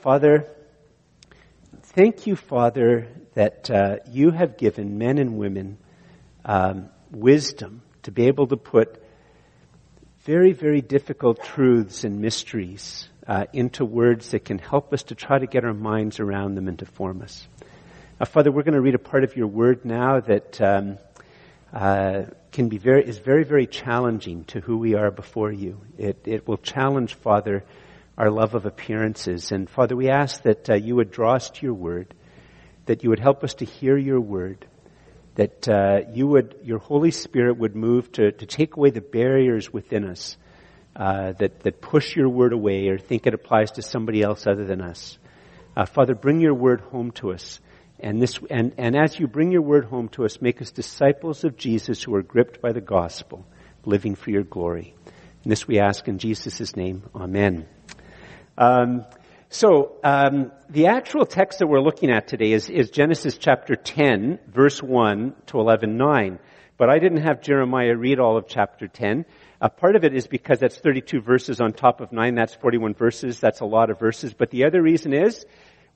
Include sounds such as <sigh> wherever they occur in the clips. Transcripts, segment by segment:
Father, thank you, Father, that uh, you have given men and women um, wisdom to be able to put very, very difficult truths and mysteries uh, into words that can help us to try to get our minds around them and to form us. Father, we're going to read a part of your word now that um, uh, can be very is very, very challenging to who we are before you. It it will challenge, Father, our love of appearances. And Father, we ask that uh, you would draw us to your word, that you would help us to hear your word, that uh, you would, your Holy Spirit would move to, to take away the barriers within us uh, that, that push your word away or think it applies to somebody else other than us. Uh, Father, bring your word home to us. And this, and, and as you bring your word home to us, make us disciples of Jesus who are gripped by the gospel, living for your glory. And this we ask in Jesus' name. Amen. Um, so um, the actual text that we're looking at today is, is Genesis chapter 10, verse 1 to 11:9. But I didn't have Jeremiah read all of chapter 10. A part of it is because that's 32 verses on top of 9. That's 41 verses. That's a lot of verses. But the other reason is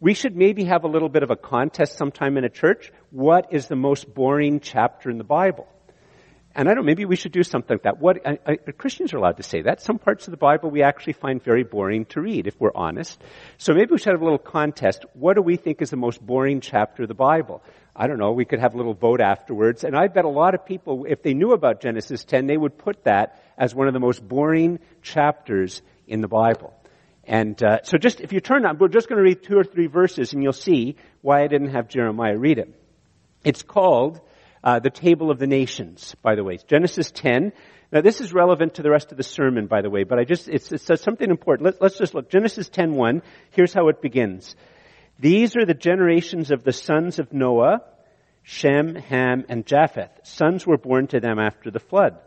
we should maybe have a little bit of a contest sometime in a church. What is the most boring chapter in the Bible? And I don't maybe we should do something like that. What, I, I, Christians are allowed to say that. Some parts of the Bible we actually find very boring to read, if we're honest. So maybe we should have a little contest. What do we think is the most boring chapter of the Bible? I don't know, we could have a little vote afterwards. And I bet a lot of people, if they knew about Genesis 10, they would put that as one of the most boring chapters in the Bible. And uh, so just, if you turn on, we're just going to read two or three verses and you'll see why I didn't have Jeremiah read it. It's called uh, the table of the nations, by the way. Genesis 10. Now this is relevant to the rest of the sermon, by the way, but I just, it's, it's something important. Let, us just look. Genesis 10.1, here's how it begins. These are the generations of the sons of Noah, Shem, Ham, and Japheth. Sons were born to them after the flood.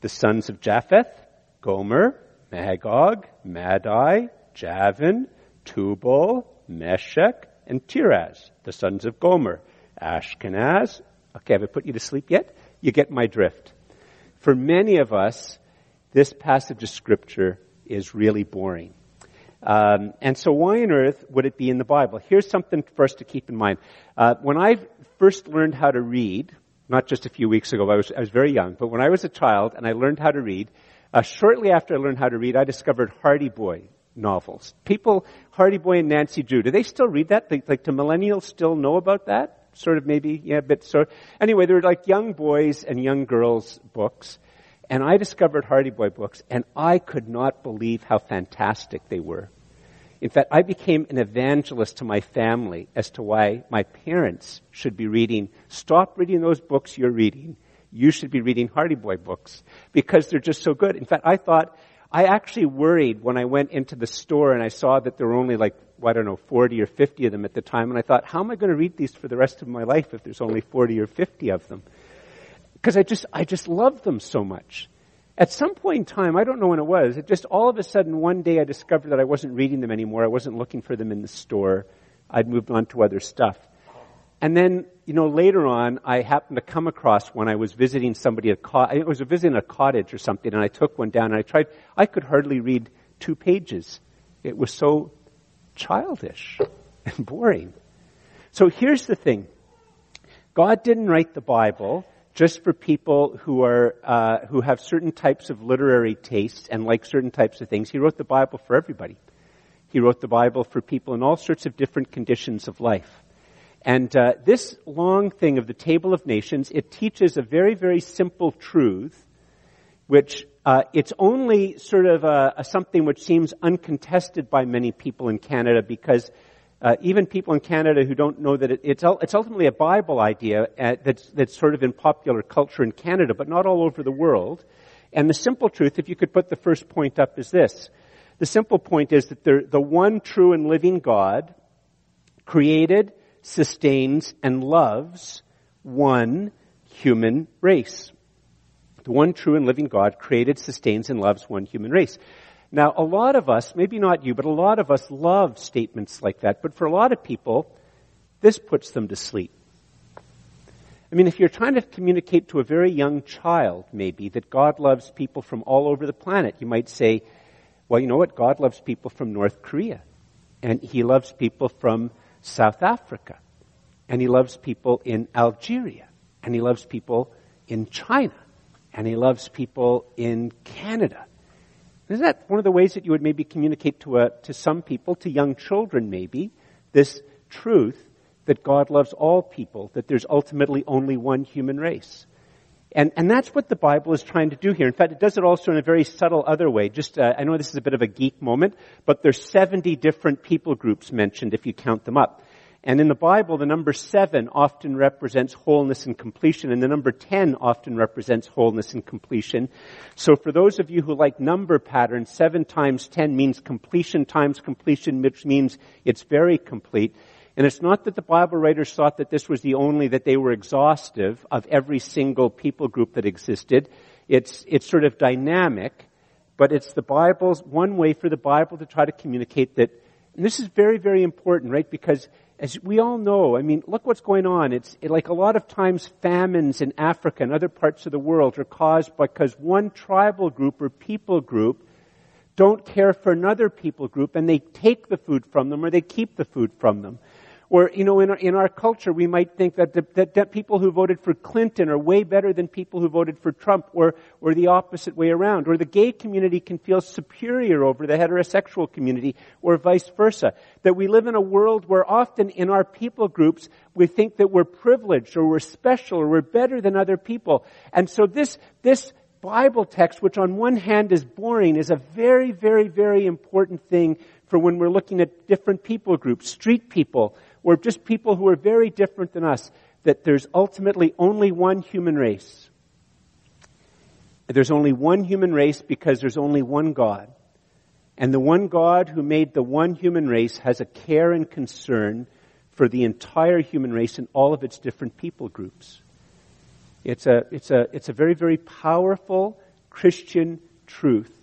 The sons of Japheth, Gomer, Magog, Madai, Javan, Tubal, Meshech, and Tiras, the sons of Gomer, Ashkenaz, Okay, have I put you to sleep yet? You get my drift. For many of us, this passage of scripture is really boring. Um, and so why on earth would it be in the Bible? Here's something for us to keep in mind. Uh, when I first learned how to read, not just a few weeks ago, I was, I was very young, but when I was a child and I learned how to read, uh, shortly after I learned how to read, I discovered Hardy Boy novels. People, Hardy Boy and Nancy Drew, do they still read that? Like, like do millennials still know about that? Sort of maybe, yeah, but so, anyway, they were like young boys and young girls books. And I discovered Hardy Boy books and I could not believe how fantastic they were. In fact, I became an evangelist to my family as to why my parents should be reading, stop reading those books you're reading. You should be reading Hardy Boy books because they're just so good. In fact, I thought, I actually worried when I went into the store and I saw that there were only like I don't know, 40 or 50 of them at the time. And I thought, how am I going to read these for the rest of my life if there's only 40 or 50 of them? Because I just, I just love them so much. At some point in time, I don't know when it was, it just all of a sudden one day I discovered that I wasn't reading them anymore. I wasn't looking for them in the store. I'd moved on to other stuff. And then, you know, later on, I happened to come across when I was visiting somebody at, co- I was a visiting a cottage or something, and I took one down and I tried, I could hardly read two pages. It was so childish <laughs> and boring. So here's the thing. God didn't write the Bible just for people who are uh, who have certain types of literary tastes and like certain types of things. He wrote the Bible for everybody. He wrote the Bible for people in all sorts of different conditions of life. And uh, this long thing of the Table of Nations, it teaches a very, very simple truth, which uh, it's only sort of a, a, something which seems uncontested by many people in Canada because uh, even people in Canada who don't know that it, it's, it's ultimately a Bible idea uh, that's, that's sort of in popular culture in Canada, but not all over the world. And the simple truth, if you could put the first point up, is this. The simple point is that the one true and living God created, sustains, and loves one human race. The one true and living God created, sustains, and loves one human race. Now, a lot of us, maybe not you, but a lot of us love statements like that. But for a lot of people, this puts them to sleep. I mean, if you're trying to communicate to a very young child, maybe, that God loves people from all over the planet, you might say, well, you know what? God loves people from North Korea. And he loves people from South Africa. And he loves people in Algeria. And he loves people in China. And he loves people in Canada. Isn't that one of the ways that you would maybe communicate to, a, to some people, to young children maybe, this truth that God loves all people, that there's ultimately only one human race? And, and that's what the Bible is trying to do here. In fact, it does it also in a very subtle other way. Just, uh, I know this is a bit of a geek moment, but there's 70 different people groups mentioned if you count them up. And in the Bible, the number seven often represents wholeness and completion, and the number ten often represents wholeness and completion. So for those of you who like number patterns, seven times ten means completion times completion, which means it's very complete. And it's not that the Bible writers thought that this was the only, that they were exhaustive of every single people group that existed. It's, it's sort of dynamic, but it's the Bible's, one way for the Bible to try to communicate that, and this is very, very important, right? Because as we all know, I mean, look what's going on. It's it, like a lot of times famines in Africa and other parts of the world are caused because one tribal group or people group don't care for another people group and they take the food from them or they keep the food from them. Or, you know, in our, in our culture, we might think that, the, that, that people who voted for Clinton are way better than people who voted for Trump, or, or the opposite way around. Or the gay community can feel superior over the heterosexual community, or vice versa. That we live in a world where often in our people groups, we think that we're privileged, or we're special, or we're better than other people. And so this, this Bible text, which on one hand is boring, is a very, very, very important thing for when we're looking at different people groups, street people, or just people who are very different than us, that there's ultimately only one human race. There's only one human race because there's only one God. And the one God who made the one human race has a care and concern for the entire human race and all of its different people groups. It's a, it's a, it's a very, very powerful Christian truth,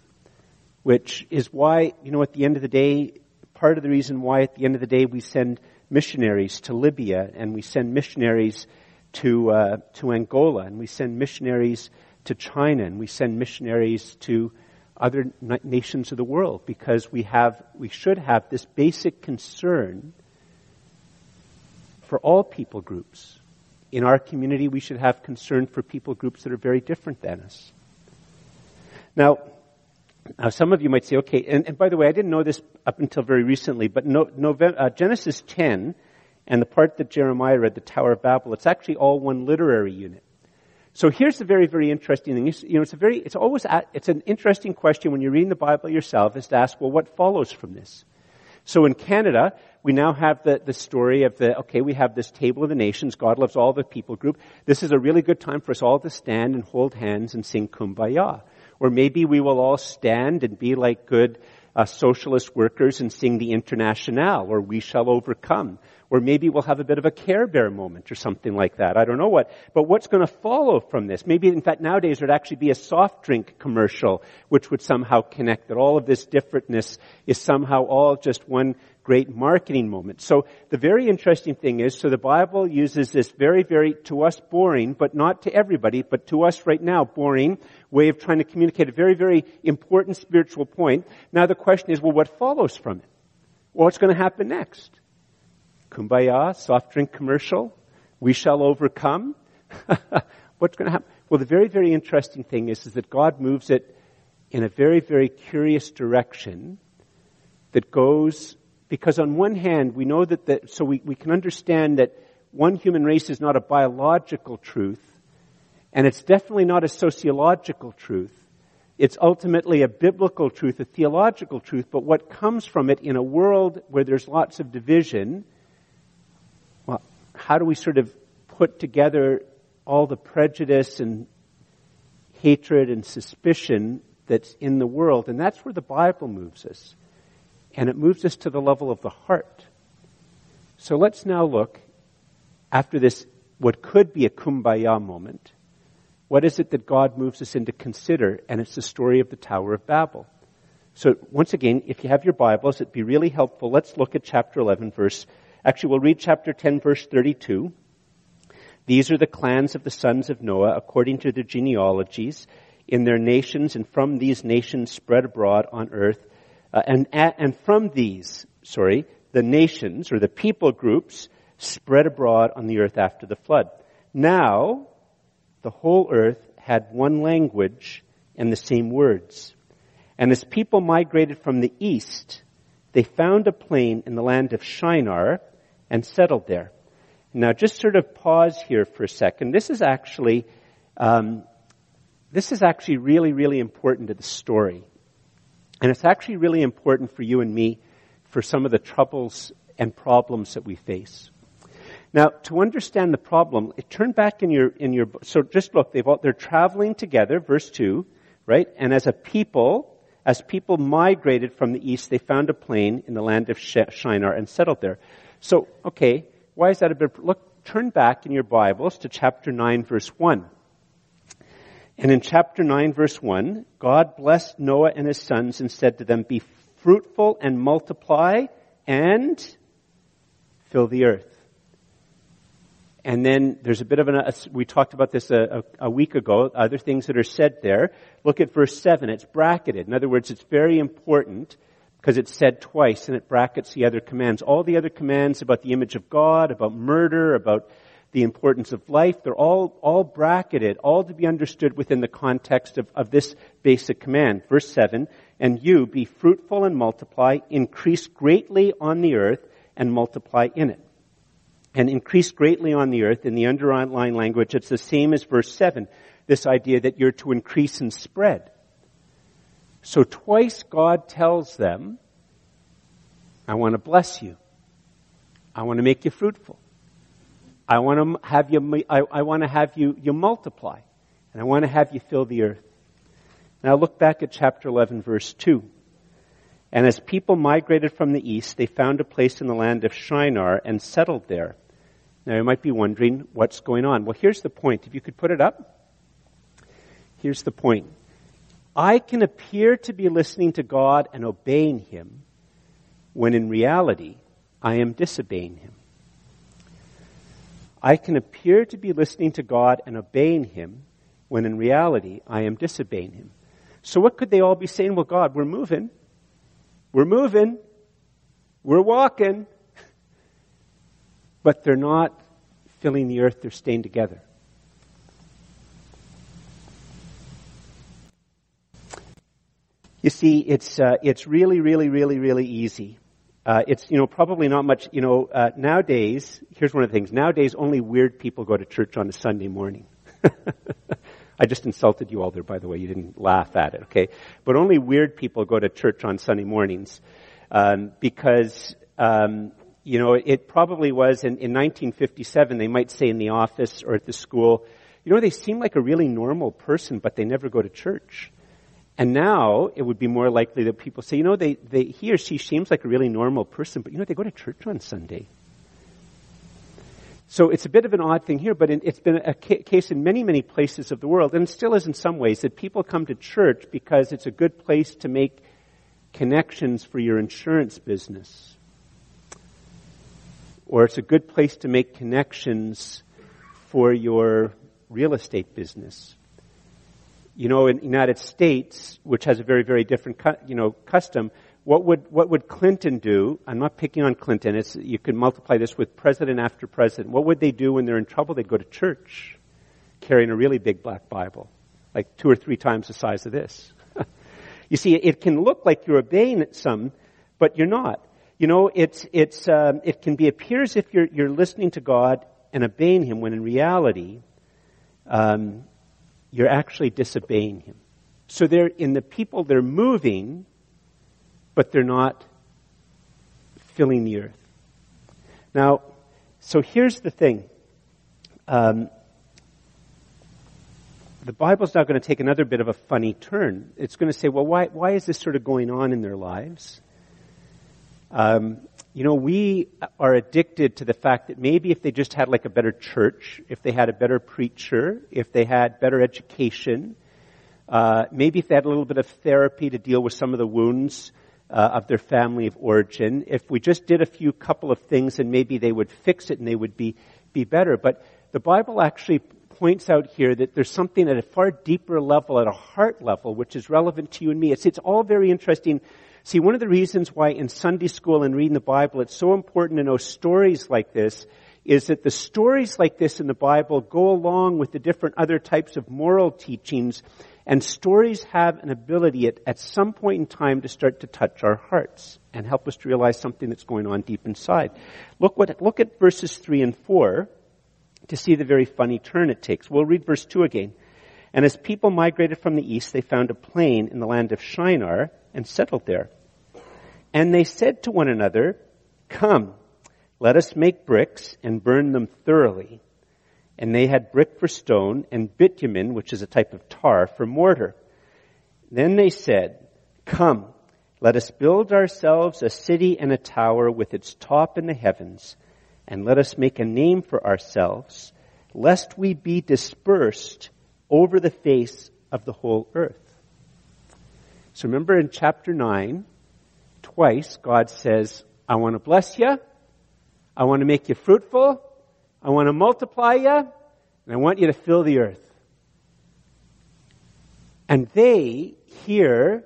which is why, you know, at the end of the day, part of the reason why at the end of the day we send missionaries to Libya, and we send missionaries to uh, to Angola, and we send missionaries to China, and we send missionaries to other nations of the world because we have we should have this basic concern for all people groups. In our community, we should have concern for people groups that are very different than us. Now, now, some of you might say, okay, and, and, by the way, I didn't know this up until very recently, but no, uh, Genesis 10 and the part that Jeremiah read, the Tower of Babel, it's actually all one literary unit. So here's the very, very interesting thing. You know, it's a very, it's always, it's an interesting question when you're reading the Bible yourself is to ask, well, what follows from this? So in Canada, we now have the, the story of the, okay, we have this table of the nations. God loves all the people group. This is a really good time for us all to stand and hold hands and sing kumbaya. Or maybe we will all stand and be like good uh, socialist workers and sing the Internationale, or We Shall Overcome. Or maybe we'll have a bit of a Care Bear moment or something like that. I don't know what. But what's going to follow from this? Maybe, in fact, nowadays there'd actually be a soft drink commercial which would somehow connect that all of this differentness is somehow all just one great marketing moment. So the very interesting thing is, so the Bible uses this very, very, to us boring, but not to everybody, but to us right now boring way of trying to communicate a very, very important spiritual point. Now the question is, well, what follows from it? Well, what's going to happen next? Kumbaya, soft drink commercial, we shall overcome. <laughs> what's going to happen? Well, the very, very interesting thing is, is that God moves it in a very, very curious direction that goes because on one hand, we know that, the, so we, we can understand that one human race is not a biological truth, and it's definitely not a sociological truth. It's ultimately a biblical truth, a theological truth, but what comes from it in a world where there's lots of division, well, how do we sort of put together all the prejudice and hatred and suspicion that's in the world? And that's where the Bible moves us and it moves us to the level of the heart. So let's now look, after this, what could be a kumbaya moment, what is it that God moves us in to consider? And it's the story of the Tower of Babel. So once again, if you have your Bibles, it'd be really helpful. Let's look at chapter 11 verse, actually we'll read chapter 10 verse 32. These are the clans of the sons of Noah according to their genealogies in their nations and from these nations spread abroad on earth uh, and, and from these, sorry, the nations or the people groups spread abroad on the earth after the flood. Now, the whole earth had one language and the same words. And as people migrated from the east, they found a plain in the land of Shinar and settled there. Now, just sort of pause here for a second. This is actually, um, this is actually really, really important to the story. And it's actually really important for you and me for some of the troubles and problems that we face. Now, to understand the problem, turn back in your, in your, so just look, they've all, they're traveling together, verse 2, right? And as a people, as people migrated from the east, they found a plain in the land of Shinar and settled there. So, okay, why is that a bit, look, turn back in your Bibles to chapter 9 verse 1. And in chapter 9 verse 1, God blessed Noah and his sons and said to them, be fruitful and multiply and fill the earth. And then there's a bit of an, we talked about this a, a, a, week ago, other things that are said there. Look at verse 7. It's bracketed. In other words, it's very important because it's said twice and it brackets the other commands. All the other commands about the image of God, about murder, about the importance of life, they're all, all bracketed, all to be understood within the context of, of this basic command. Verse 7, and you be fruitful and multiply, increase greatly on the earth and multiply in it and increase greatly on the earth. In the underlying language, it's the same as verse 7. This idea that you're to increase and spread. So twice God tells them, I want to bless you. I want to make you fruitful. I want to have you, I, I want to have you, you multiply. And I want to have you fill the earth. Now look back at chapter 11 verse 2. And as people migrated from the east, they found a place in the land of Shinar and settled there. Now you might be wondering what's going on. Well, here's the point. If you could put it up. Here's the point. I can appear to be listening to God and obeying Him when in reality I am disobeying Him. I can appear to be listening to God and obeying Him when in reality I am disobeying Him. So what could they all be saying? Well, God, we're moving. We're moving. We're walking but they're not filling the earth, they're staying together. You see, it's, uh, it's really, really, really, really easy. Uh, it's, you know, probably not much, you know, uh, nowadays, here's one of the things. Nowadays, only weird people go to church on a Sunday morning. <laughs> I just insulted you all there, by the way. You didn't laugh at it, okay? But only weird people go to church on Sunday mornings. Um, because, um, you know, it probably was in, in 1957, they might say in the office or at the school, you know, they seem like a really normal person, but they never go to church. And now it would be more likely that people say, you know, they, they, he or she seems like a really normal person, but you know, they go to church on Sunday. So it's a bit of an odd thing here, but it's been a ca- case in many, many places of the world, and it still is in some ways, that people come to church because it's a good place to make connections for your insurance business or it's a good place to make connections for your real estate business. You know, in the United States, which has a very, very different, you know, custom, what would, what would Clinton do? I'm not picking on Clinton. It's, you could multiply this with president after president. What would they do when they're in trouble? They'd go to church carrying a really big black Bible, like two or three times the size of this. <laughs> you see, it can look like you're obeying some, but you're not you know, it's, it's, um, it can be appear as if you're, you're listening to God and obeying Him when in reality, um, you're actually disobeying Him. So they're, in the people, they're moving, but they're not filling the earth. Now, so here's the thing. Um, the Bible's now going to take another bit of a funny turn. It's going to say, well, why, why is this sort of going on in their lives? Um, you know, we are addicted to the fact that maybe if they just had like a better church, if they had a better preacher, if they had better education, uh, maybe if they had a little bit of therapy to deal with some of the wounds uh, of their family of origin, if we just did a few couple of things and maybe they would fix it and they would be, be better. But the Bible actually points out here that there's something at a far deeper level, at a heart level, which is relevant to you and me. It's, it's all very interesting See, one of the reasons why in Sunday school and reading the Bible it's so important to know stories like this is that the stories like this in the Bible go along with the different other types of moral teachings and stories have an ability at, at some point in time to start to touch our hearts and help us to realize something that's going on deep inside. Look what, look at verses three and four to see the very funny turn it takes. We'll read verse two again. And as people migrated from the east, they found a plain in the land of Shinar and settled there. And they said to one another, come, let us make bricks and burn them thoroughly. And they had brick for stone and bitumen, which is a type of tar, for mortar. Then they said, Come, let us build ourselves a city and a tower with its top in the heavens, and let us make a name for ourselves, lest we be dispersed over the face of the whole earth. So remember in chapter 9, twice God says, I want to bless you, I want to make you fruitful, I want to multiply you, and I want you to fill the earth. And they here,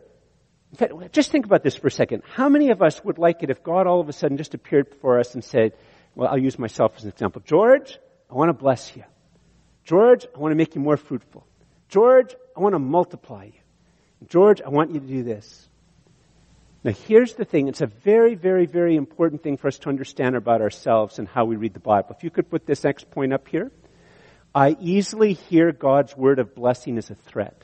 in fact, just think about this for a second. How many of us would like it if God all of a sudden just appeared before us and said, well, I'll use myself as an example. George, I want to bless you. George, I want to make you more fruitful. George, I want to multiply you. George, I want you to do this. Now here's the thing. It's a very, very, very important thing for us to understand about ourselves and how we read the Bible. If you could put this next point up here. I easily hear God's word of blessing as a threat.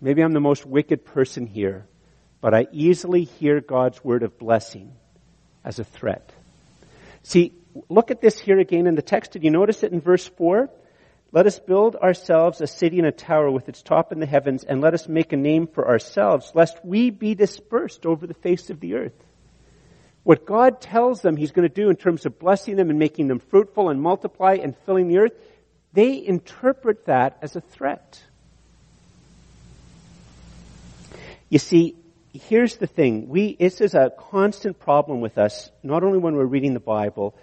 Maybe I'm the most wicked person here, but I easily hear God's word of blessing as a threat. See, look at this here again in the text. Did you notice it in verse 4? Let us build ourselves a city and a tower with its top in the heavens, and let us make a name for ourselves, lest we be dispersed over the face of the earth. What God tells them He's going to do in terms of blessing them and making them fruitful and multiply and filling the earth, they interpret that as a threat. You see, here's the thing. We, this is a constant problem with us, not only when we're reading the Bible,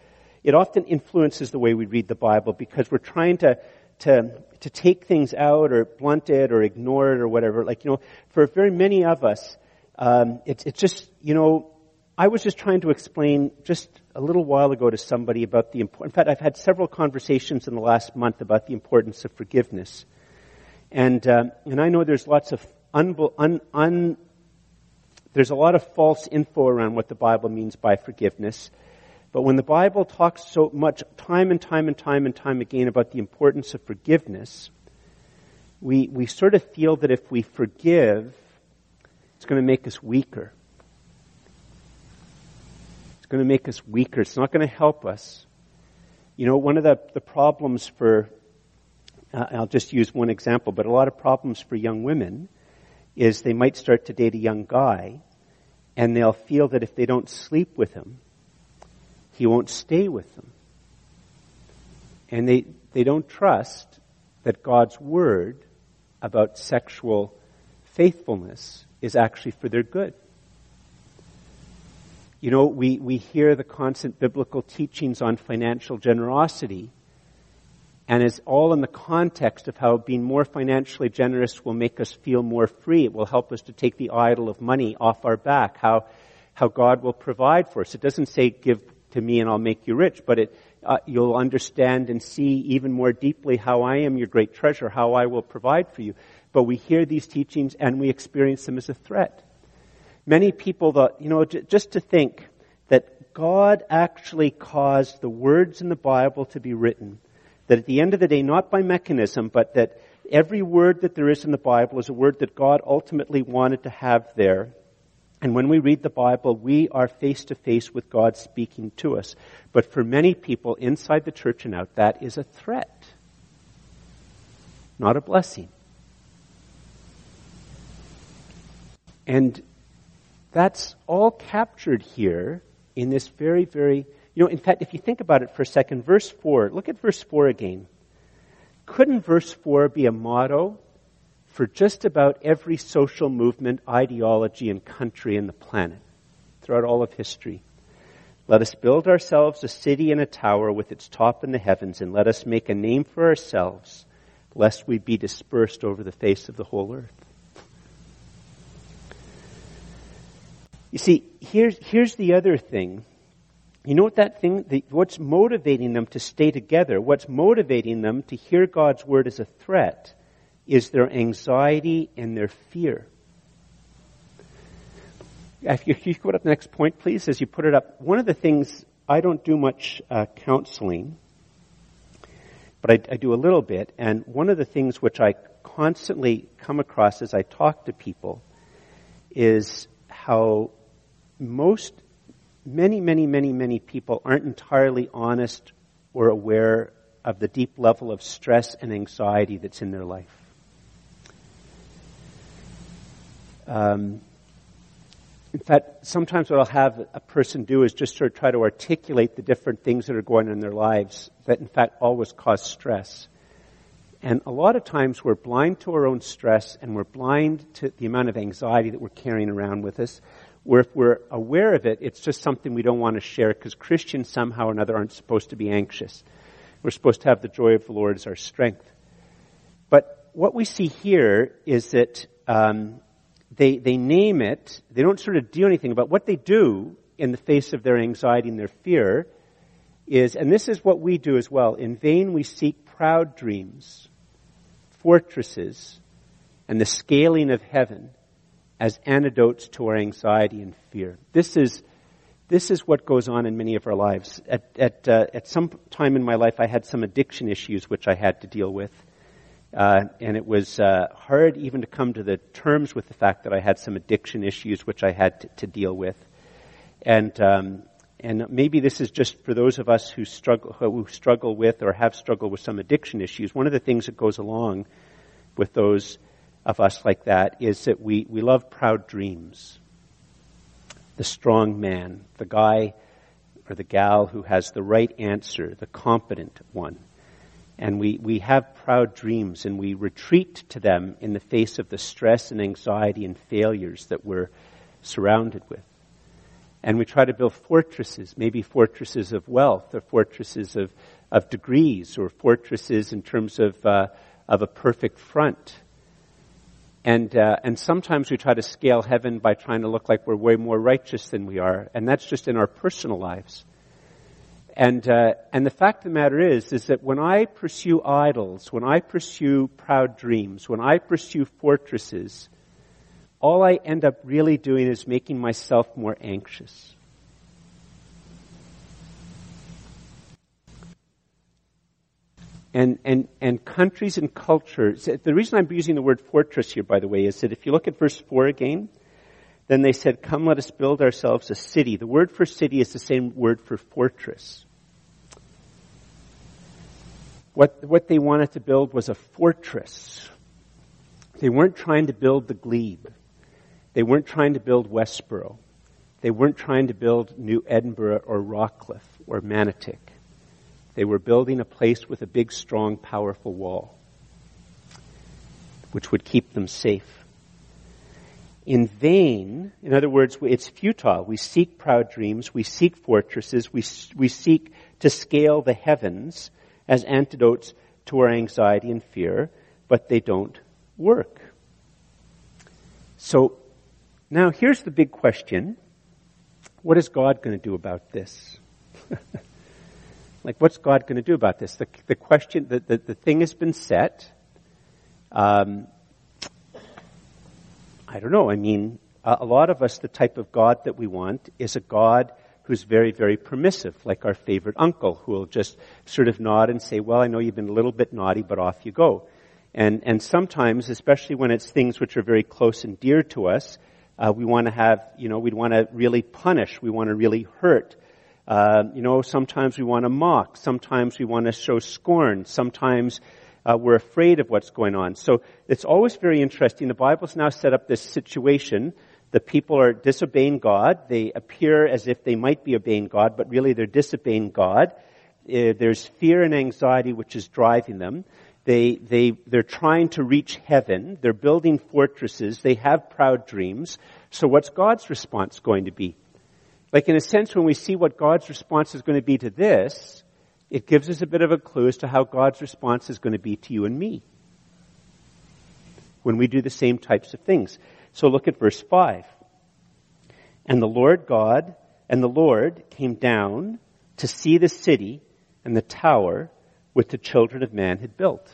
it often influences the way we read the Bible because we're trying to to, to take things out or blunt it or ignore it or whatever. Like, you know, for very many of us, um, it's, just, you know, I was just trying to explain just a little while ago to somebody about the importance. In fact, I've had several conversations in the last month about the importance of forgiveness. And, um, and I know there's lots of un, un, there's a lot of false info around what the Bible means by forgiveness. But when the Bible talks so much, time and time and time and time again, about the importance of forgiveness, we, we sort of feel that if we forgive, it's going to make us weaker. It's going to make us weaker. It's not going to help us. You know, one of the, the problems for, uh, I'll just use one example, but a lot of problems for young women is they might start to date a young guy and they'll feel that if they don't sleep with him, he won't stay with them. And they, they don't trust that God's word about sexual faithfulness is actually for their good. You know, we, we hear the constant biblical teachings on financial generosity, and it's all in the context of how being more financially generous will make us feel more free. It will help us to take the idol of money off our back, how, how God will provide for us. It doesn't say give to me and I'll make you rich, but it, uh, you'll understand and see even more deeply how I am your great treasure, how I will provide for you. But we hear these teachings and we experience them as a threat. Many people, thought, you know, j- just to think that God actually caused the words in the Bible to be written, that at the end of the day, not by mechanism, but that every word that there is in the Bible is a word that God ultimately wanted to have there and when we read the Bible, we are face to face with God speaking to us. But for many people inside the church and out, that is a threat, not a blessing. And that's all captured here in this very, very, you know, in fact, if you think about it for a second, verse 4, look at verse 4 again. Couldn't verse 4 be a motto for just about every social movement, ideology, and country in the planet throughout all of history. Let us build ourselves a city and a tower with its top in the heavens, and let us make a name for ourselves, lest we be dispersed over the face of the whole earth. You see, here's, here's the other thing. You know what that thing, the, what's motivating them to stay together, what's motivating them to hear God's word as a threat is their anxiety and their fear. If you, if you go up the next point, please, as you put it up. One of the things, I don't do much uh, counseling, but I, I do a little bit, and one of the things which I constantly come across as I talk to people is how most, many, many, many, many people aren't entirely honest or aware of the deep level of stress and anxiety that's in their life. Um, in fact, sometimes what I'll have a person do is just sort of try to articulate the different things that are going on in their lives that in fact always cause stress. And a lot of times we're blind to our own stress and we're blind to the amount of anxiety that we're carrying around with us. Where if we're aware of it, it's just something we don't want to share because Christians somehow or another aren't supposed to be anxious. We're supposed to have the joy of the Lord as our strength. But what we see here is that um, they, they name it, they don't sort of do anything about what they do in the face of their anxiety and their fear is, and this is what we do as well, in vain we seek proud dreams fortresses and the scaling of heaven as antidotes to our anxiety and fear. This is, this is what goes on in many of our lives. At, at, uh, at some time in my life, I had some addiction issues which I had to deal with. Uh, and it was uh, hard even to come to the terms with the fact that I had some addiction issues which I had to, to deal with. And um, and maybe this is just for those of us who struggle, who struggle with or have struggled with some addiction issues. One of the things that goes along with those of us like that is that we, we love proud dreams. The strong man, the guy or the gal who has the right answer, the competent one. And we, we have proud dreams and we retreat to them in the face of the stress and anxiety and failures that we're surrounded with. And we try to build fortresses, maybe fortresses of wealth or fortresses of, of degrees or fortresses in terms of, uh, of a perfect front. And, uh, and sometimes we try to scale heaven by trying to look like we're way more righteous than we are. And that's just in our personal lives. And, uh, and the fact of the matter is, is that when I pursue idols, when I pursue proud dreams, when I pursue fortresses, all I end up really doing is making myself more anxious. And, and, and countries and cultures, the reason I'm using the word fortress here, by the way, is that if you look at verse 4 again, then they said, come let us build ourselves a city. The word for city is the same word for fortress. What, what they wanted to build was a fortress. They weren't trying to build the glebe. They weren't trying to build Westboro. They weren't trying to build New Edinburgh or Rockcliffe or Manotick. They were building a place with a big, strong, powerful wall, which would keep them safe. In vain, in other words, it's futile. We seek proud dreams, we seek fortresses, we, we seek to scale the heavens as antidotes to our anxiety and fear, but they don't work. So now, here's the big question. What is God going to do about this? <laughs> like, what's God going to do about this? The, the question, the, the, the thing has been set. Um, I don't know. I mean, a, lot of us, the type of God that we want is a God who's very, very permissive, like our favorite uncle, who will just sort of nod and say, well, I know you've been a little bit naughty, but off you go. And, and sometimes, especially when it's things which are very close and dear to us, uh, we want to have, you know, we want to really punish. We want to really hurt. Uh, you know, sometimes we want to mock. Sometimes we want to show scorn. Sometimes uh, we're afraid of what's going on. So it's always very interesting. The Bible's now set up this situation. The people are disobeying God. They appear as if they might be obeying God, but really they're disobeying God. Uh, there's fear and anxiety which is driving them. They, they, they're trying to reach heaven. They're building fortresses. They have proud dreams. So what's God's response going to be? Like in a sense, when we see what God's response is going to be to this, it gives us a bit of a clue as to how God's response is going to be to you and me. When we do the same types of things. So look at verse 5. And the Lord God and the Lord came down to see the city and the tower which the children of man had built.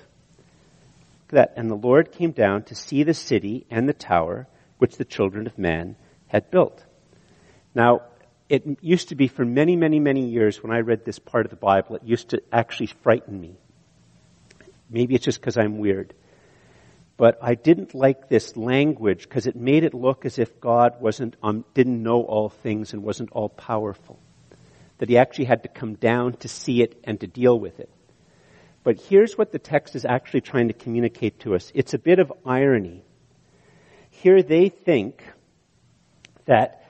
That, and the Lord came down to see the city and the tower which the children of man had built. Now, it used to be for many, many, many years when I read this part of the Bible, it used to actually frighten me. Maybe it's just because I'm weird. But I didn't like this language because it made it look as if God wasn't, um, didn't know all things and wasn't all powerful. That he actually had to come down to see it and to deal with it. But here's what the text is actually trying to communicate to us. It's a bit of irony. Here they think that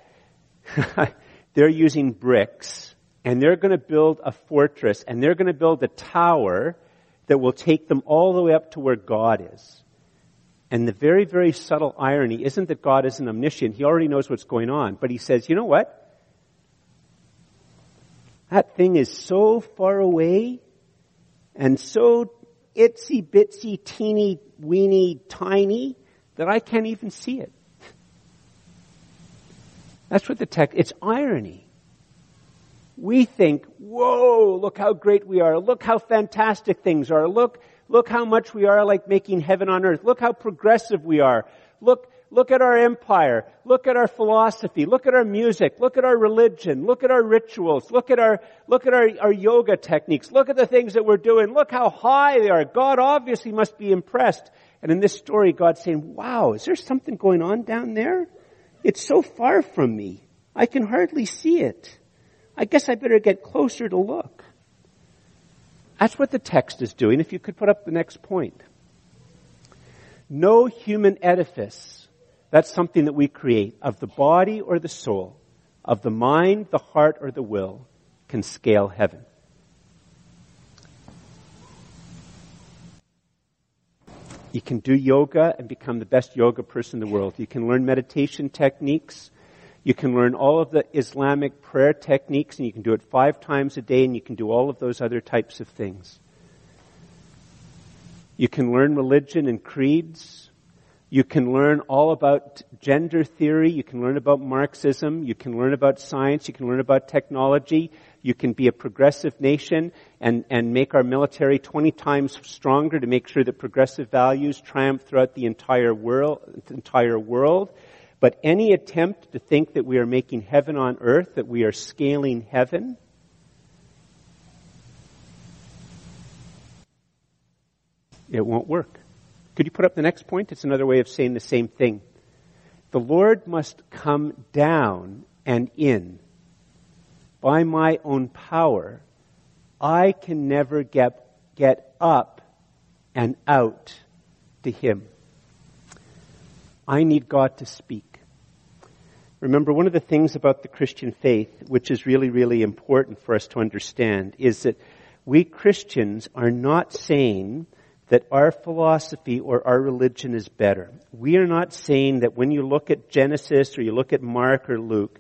<laughs> they're using bricks and they're going to build a fortress and they're going to build a tower that will take them all the way up to where God is. And the very, very subtle irony isn't that God isn't omniscient. He already knows what's going on. But he says, you know what? That thing is so far away and so itsy bitsy, teeny, weeny, tiny that I can't even see it. That's what the text, it's irony. We think, whoa, look how great we are. Look how fantastic things are. Look, look how much we are like making heaven on earth. Look how progressive we are. Look, look at our empire. Look at our philosophy. Look at our music. Look at our religion. Look at our rituals. Look at our, look at our, our yoga techniques. Look at the things that we're doing. Look how high they are. God obviously must be impressed. And in this story, God's saying, wow, is there something going on down there? It's so far from me. I can hardly see it. I guess I better get closer to look. That's what the text is doing. If you could put up the next point. No human edifice, that's something that we create, of the body or the soul, of the mind, the heart, or the will, can scale heaven. You can do yoga and become the best yoga person in the world. You can learn meditation techniques. You can learn all of the Islamic prayer techniques and you can do it five times a day and you can do all of those other types of things. You can learn religion and creeds. You can learn all about gender theory. You can learn about Marxism. You can learn about science. You can learn about technology. You can be a progressive nation and, and make our military 20 times stronger to make sure that progressive values triumph throughout the entire world, entire world. But any attempt to think that we are making heaven on earth, that we are scaling heaven, it won't work. Could you put up the next point? It's another way of saying the same thing. The Lord must come down and in. By my own power, I can never get, get up and out to Him. I need God to speak. Remember, one of the things about the Christian faith, which is really, really important for us to understand, is that we Christians are not saying that our philosophy or our religion is better. We are not saying that when you look at Genesis or you look at Mark or Luke,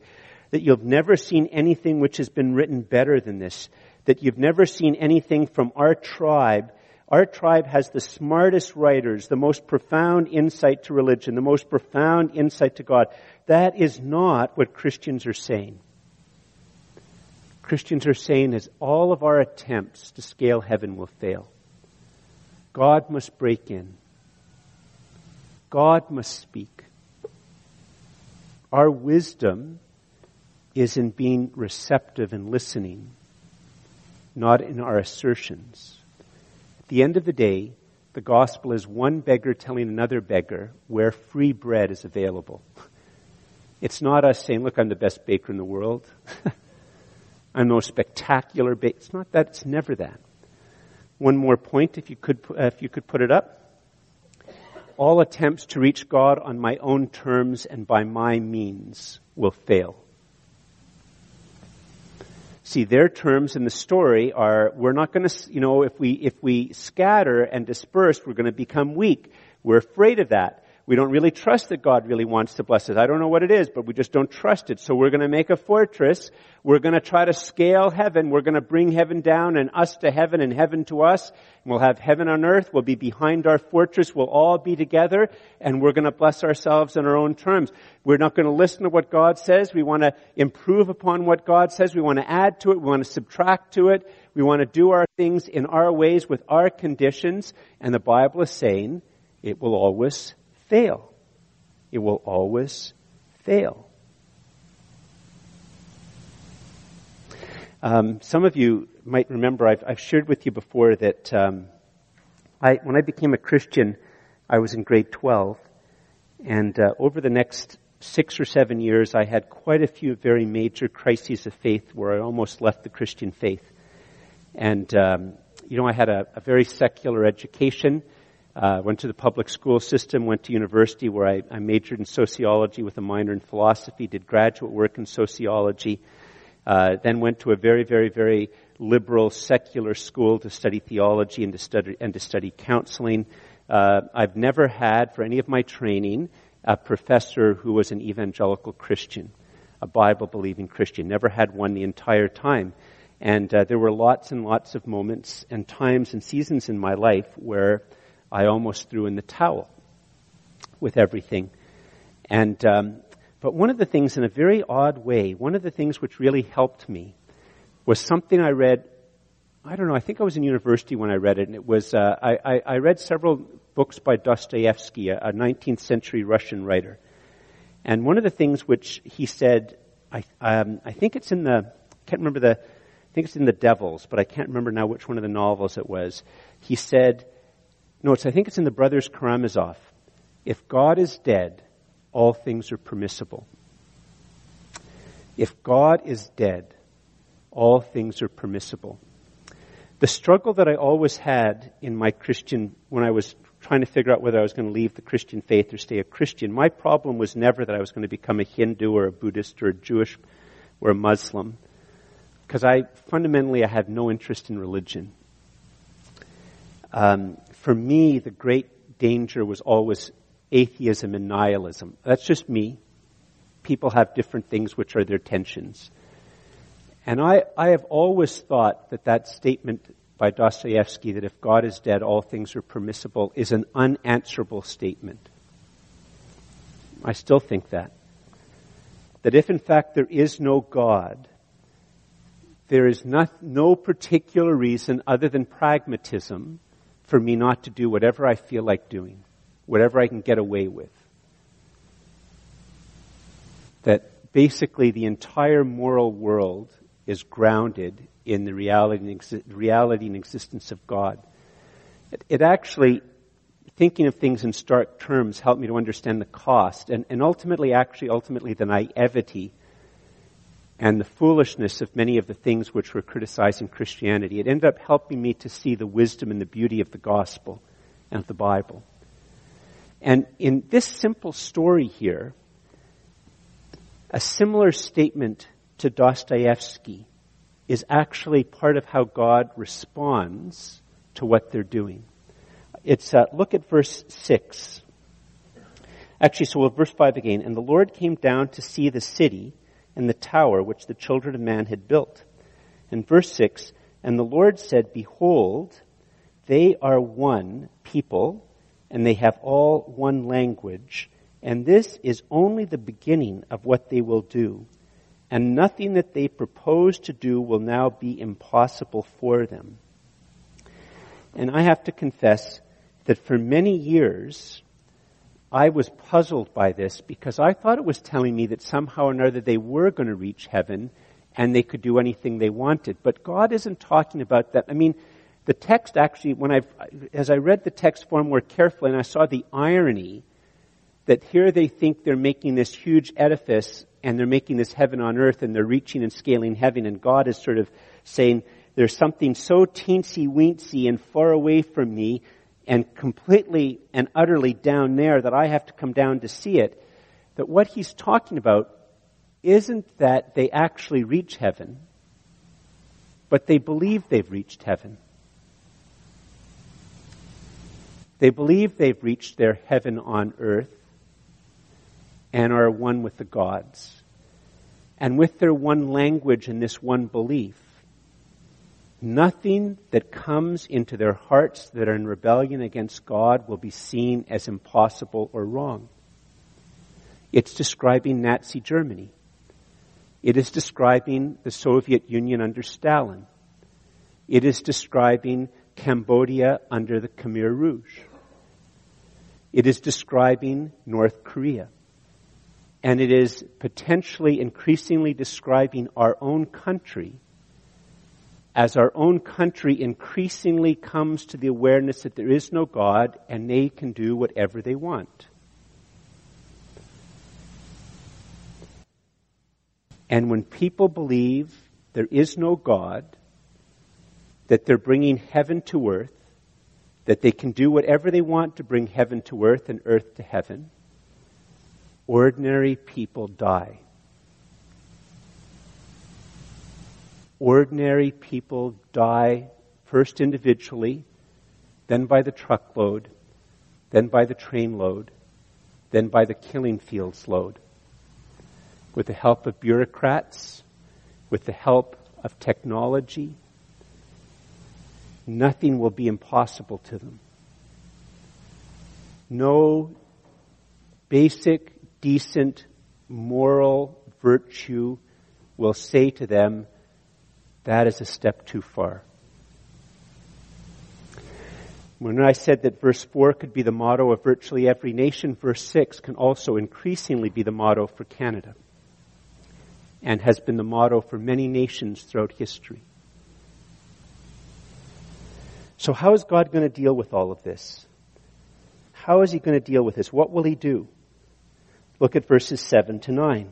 that you've never seen anything which has been written better than this, that you've never seen anything from our tribe our tribe has the smartest writers, the most profound insight to religion, the most profound insight to God. That is not what Christians are saying. Christians are saying is all of our attempts to scale heaven will fail. God must break in. God must speak. Our wisdom is in being receptive and listening, not in our assertions. At the end of the day, the gospel is one beggar telling another beggar where free bread is available. It's not us saying, look, I'm the best baker in the world. <laughs> I'm the most spectacular baker. It's not that. It's never that. One more point, if you could, uh, if you could put it up. All attempts to reach God on my own terms and by my means will fail. See, their terms in the story are, we're not gonna, you know, if we, if we scatter and disperse, we're gonna become weak. We're afraid of that. We don't really trust that God really wants to bless us. I don't know what it is, but we just don't trust it. So we're going to make a fortress. We're going to try to scale heaven. We're going to bring heaven down and us to heaven and heaven to us. And we'll have heaven on earth. We'll be behind our fortress. We'll all be together and we're going to bless ourselves on our own terms. We're not going to listen to what God says. We want to improve upon what God says. We want to add to it. We want to subtract to it. We want to do our things in our ways with our conditions. And the Bible is saying it will always fail. It will always fail. Um, some of you might remember I've, I've, shared with you before that um, I, when I became a Christian, I was in grade 12, and uh, over the next six or seven years, I had quite a few very major crises of faith where I almost left the Christian faith. And um, you know, I had a, a very secular education. Uh, went to the public school system, went to university where I, I, majored in sociology with a minor in philosophy, did graduate work in sociology, uh, then went to a very, very, very liberal secular school to study theology and to study, and to study counseling. Uh, I've never had, for any of my training, a professor who was an evangelical Christian, a Bible believing Christian. Never had one the entire time. And uh, there were lots and lots of moments and times and seasons in my life where I almost threw in the towel with everything. And, um, but one of the things in a very odd way, one of the things which really helped me was something I read, I don't know, I think I was in university when I read it, and it was, uh, I, I, I, read several books by Dostoevsky, a, a 19th century Russian writer. And one of the things which he said, I, um, I think it's in the, can't remember the, I think it's in The Devils, but I can't remember now which one of the novels it was. He said, no, it's, I think it's in the Brothers Karamazov. If God is dead, all things are permissible. If God is dead, all things are permissible. The struggle that I always had in my Christian, when I was trying to figure out whether I was going to leave the Christian faith or stay a Christian, my problem was never that I was going to become a Hindu or a Buddhist or a Jewish or a Muslim. Because I fundamentally I have no interest in religion. Um, for me, the great danger was always atheism and nihilism. That's just me. People have different things which are their tensions. And I, I have always thought that that statement by Dostoevsky that if God is dead, all things are permissible is an unanswerable statement. I still think that. That if in fact there is no God, there is not, no particular reason other than pragmatism for me not to do whatever I feel like doing, whatever I can get away with. That basically the entire moral world is grounded in the reality and, exi- reality and existence of God. It, it, actually, thinking of things in stark terms helped me to understand the cost and, and ultimately, actually, ultimately the naivety and the foolishness of many of the things which were criticizing Christianity. It ended up helping me to see the wisdom and the beauty of the gospel and the Bible. And in this simple story here, a similar statement to Dostoevsky is actually part of how God responds to what they're doing. It's, uh, look at verse 6. Actually, so we'll verse 5 again. And the Lord came down to see the city and the tower which the children of man had built. In verse 6, and the Lord said, Behold, they are one people, and they have all one language, and this is only the beginning of what they will do. And nothing that they propose to do will now be impossible for them. And I have to confess that for many years, I was puzzled by this because I thought it was telling me that somehow or another they were going to reach heaven and they could do anything they wanted. But God isn't talking about that. I mean, the text actually, when I, as I read the text far more carefully and I saw the irony that here they think they're making this huge edifice and they're making this heaven on earth and they're reaching and scaling heaven and God is sort of saying, there's something so teensy weensy and far away from me and completely and utterly down there that I have to come down to see it, that what he's talking about isn't that they actually reach heaven, but they believe they've reached heaven. They believe they've reached their heaven on earth and are one with the gods. And with their one language and this one belief, nothing that comes into their hearts that are in rebellion against God will be seen as impossible or wrong. It's describing Nazi Germany. It is describing the Soviet Union under Stalin. It is describing Cambodia under the Khmer Rouge. It is describing North Korea. And it is potentially increasingly describing our own country as our own country increasingly comes to the awareness that there is no God and they can do whatever they want. And when people believe there is no God, that they're bringing heaven to earth, that they can do whatever they want to bring heaven to earth and earth to heaven, ordinary people die. Ordinary people die first individually, then by the truckload, then by the trainload, then by the killing fields load. With the help of bureaucrats, with the help of technology, nothing will be impossible to them. No basic, decent, moral virtue will say to them, that is a step too far. When I said that verse 4 could be the motto of virtually every nation, verse 6 can also increasingly be the motto for Canada and has been the motto for many nations throughout history. So how is God going to deal with all of this? How is he going to deal with this? What will he do? Look at verses 7 to 9.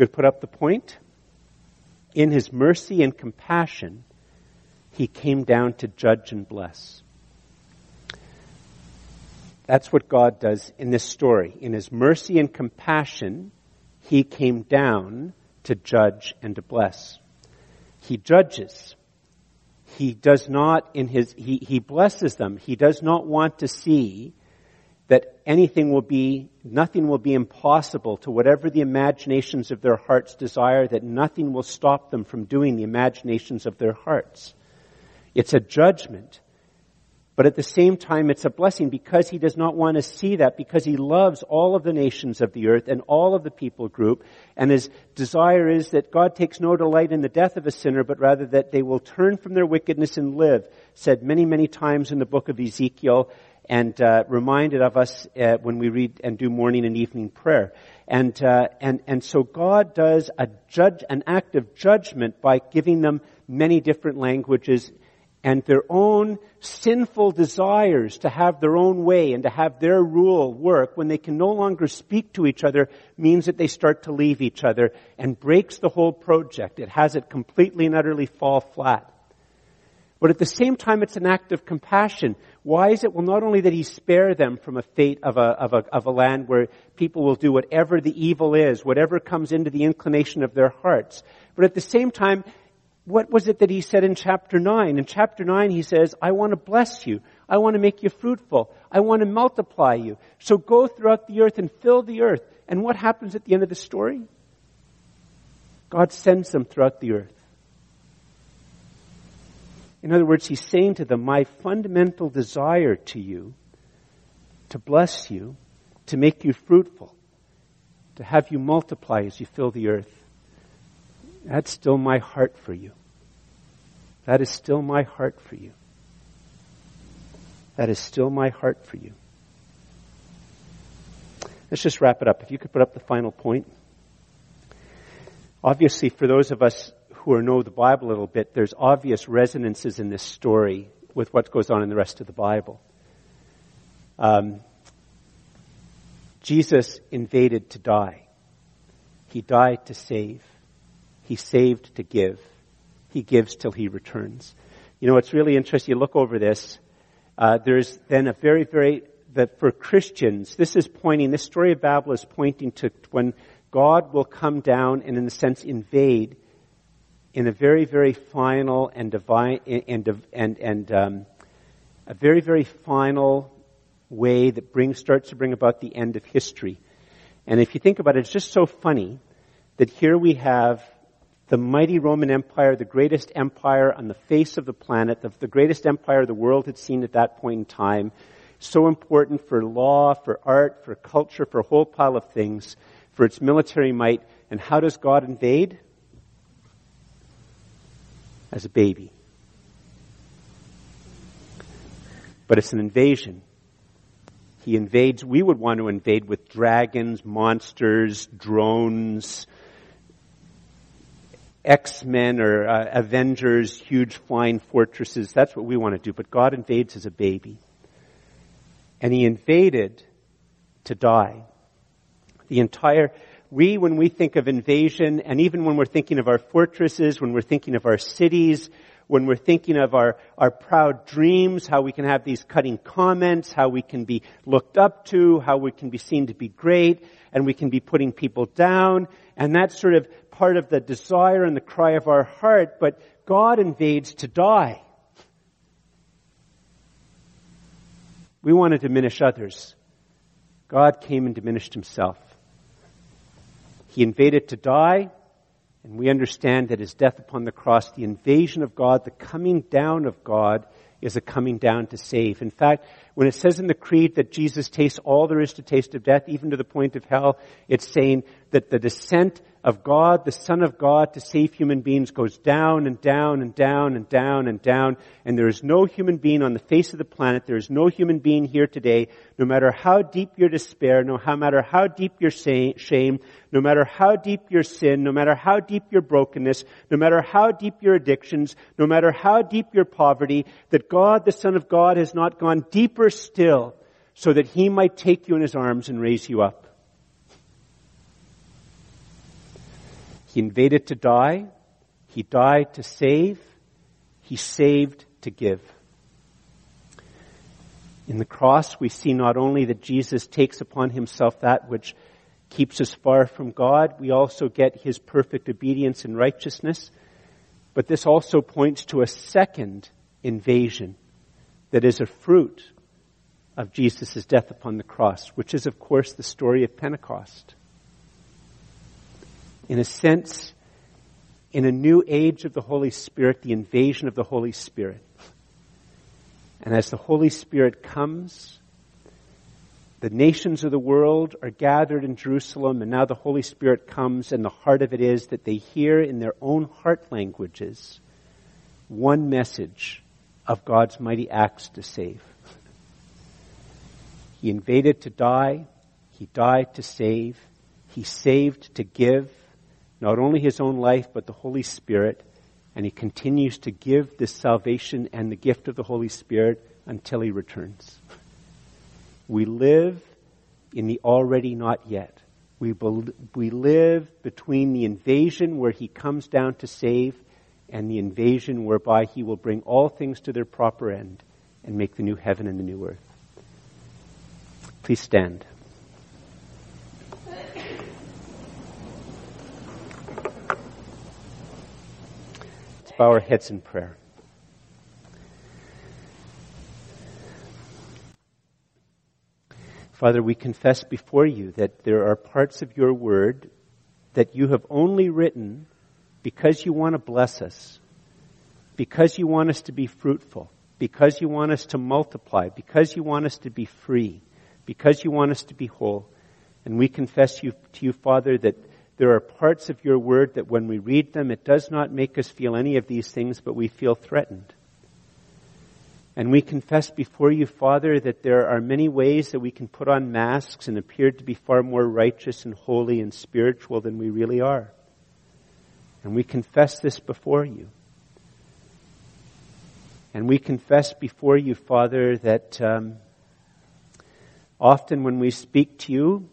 You could put up the point. In his mercy and compassion, he came down to judge and bless. That's what God does in this story. In his mercy and compassion, he came down to judge and to bless. He judges he does not in his, he, he blesses them. He does not want to see that anything will be, nothing will be impossible to whatever the imaginations of their hearts desire, that nothing will stop them from doing the imaginations of their hearts. It's a judgment. But at the same time, it's a blessing because he does not want to see that because he loves all of the nations of the earth and all of the people group. And his desire is that God takes no delight in the death of a sinner, but rather that they will turn from their wickedness and live, said many, many times in the book of Ezekiel and uh, reminded of us uh, when we read and do morning and evening prayer. And, uh, and, and so God does a judge, an act of judgment by giving them many different languages and their own sinful desires to have their own way and to have their rule work when they can no longer speak to each other means that they start to leave each other and breaks the whole project. It has it completely and utterly fall flat. But at the same time, it's an act of compassion. Why is it? Well, not only that he spare them from a fate of a, of a, of a land where people will do whatever the evil is, whatever comes into the inclination of their hearts, but at the same time, what was it that he said in chapter 9? In chapter 9 he says, I want to bless you. I want to make you fruitful. I want to multiply you. So go throughout the earth and fill the earth. And what happens at the end of the story? God sends them throughout the earth. In other words, he's saying to them, my fundamental desire to you, to bless you, to make you fruitful, to have you multiply as you fill the earth, that's still my heart for you. That is still my heart for you. That is still my heart for you. Let's just wrap it up. If you could put up the final point. Obviously, for those of us who know the Bible a little bit, there's obvious resonances in this story with what goes on in the rest of the Bible. Um, Jesus invaded to die. He died to save. He saved to give. He gives till he returns. You know, it's really interesting. You look over this. Uh, there's then a very, very that for Christians, this is pointing. This story of Babel is pointing to when God will come down and, in a sense, invade in a very, very final and divine and and and um, a very, very final way that brings starts to bring about the end of history. And if you think about it, it's just so funny that here we have the mighty Roman Empire, the greatest empire on the face of the planet, the, the greatest empire the world had seen at that point in time, so important for law, for art, for culture, for a whole pile of things, for its military might. And how does God invade? As a baby. But it's an invasion. He invades, we would want to invade with dragons, monsters, drones, X-Men or uh, Avengers, huge flying fortresses. That's what we want to do. But God invades as a baby. And He invaded to die. The entire, we, when we think of invasion, and even when we're thinking of our fortresses, when we're thinking of our cities, when we're thinking of our, our proud dreams, how we can have these cutting comments, how we can be looked up to, how we can be seen to be great, and we can be putting people down, and that's sort of part of the desire and the cry of our heart, but God invades to die. We want to diminish others. God came and diminished himself. He invaded to die, and we understand that his death upon the cross, the invasion of God, the coming down of God, is a coming down to save. In fact, when it says in the creed that Jesus tastes all there is to taste of death, even to the point of hell, it's saying that the descent of God, the Son of God, to save human beings goes down and down and down and down and down. And there is no human being on the face of the planet, there is no human being here today, no matter how deep your despair, no matter how deep your shame, no matter how deep your sin, no matter how deep your brokenness, no matter how deep your addictions, no matter how deep your poverty, that God, the Son of God, has not gone deeper still so that He might take you in His arms and raise you up. He invaded to die. He died to save. He saved to give. In the cross, we see not only that Jesus takes upon himself that which keeps us far from God, we also get his perfect obedience and righteousness. But this also points to a second invasion that is a fruit of Jesus' death upon the cross, which is, of course, the story of Pentecost in a sense, in a new age of the Holy Spirit, the invasion of the Holy Spirit. And as the Holy Spirit comes, the nations of the world are gathered in Jerusalem, and now the Holy Spirit comes, and the heart of it is that they hear in their own heart languages one message of God's mighty acts to save. He invaded to die, He died to save, He saved to give, not only his own life, but the Holy Spirit. And he continues to give this salvation and the gift of the Holy Spirit until he returns. We live in the already not yet. We, we live between the invasion where he comes down to save and the invasion whereby he will bring all things to their proper end and make the new heaven and the new earth. Please stand. Bow our heads in prayer. Father, we confess before you that there are parts of your word that you have only written because you want to bless us, because you want us to be fruitful, because you want us to multiply, because you want us to be free, because you want us to be whole. And we confess you, to you, Father, that there are parts of your word that when we read them, it does not make us feel any of these things, but we feel threatened. And we confess before you, Father, that there are many ways that we can put on masks and appear to be far more righteous and holy and spiritual than we really are. And we confess this before you. And we confess before you, Father, that um, Often when we speak to you,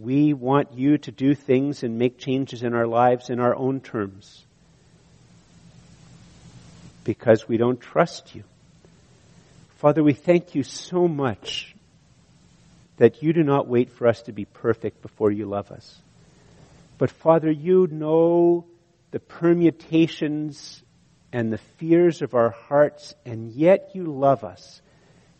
we want you to do things and make changes in our lives in our own terms. Because we don't trust you. Father, we thank you so much that you do not wait for us to be perfect before you love us. But Father, you know the permutations and the fears of our hearts, and yet you love us.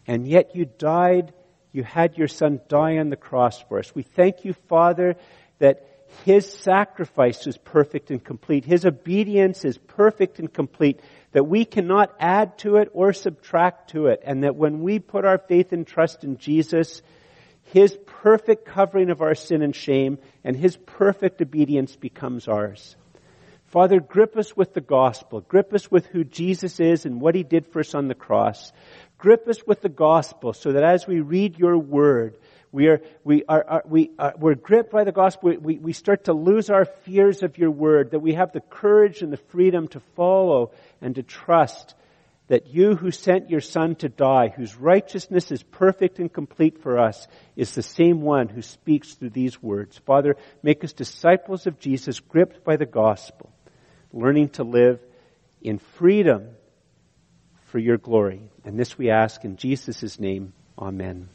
And yet you died, you had your son die on the cross for us. We thank you, Father, that his sacrifice is perfect and complete. His obedience is perfect and complete. That we cannot add to it or subtract to it. And that when we put our faith and trust in Jesus, his perfect covering of our sin and shame and His perfect obedience becomes ours. Father, grip us with the gospel. Grip us with who Jesus is and what He did for us on the cross. Grip us with the gospel so that as we read your word, we are, we are, are we are, we're gripped by the gospel. We, we start to lose our fears of your word, that we have the courage and the freedom to follow and to trust that you who sent your son to die, whose righteousness is perfect and complete for us, is the same one who speaks through these words. Father, make us disciples of Jesus, gripped by the gospel, learning to live in freedom for your glory. And this we ask in Jesus' name. Amen.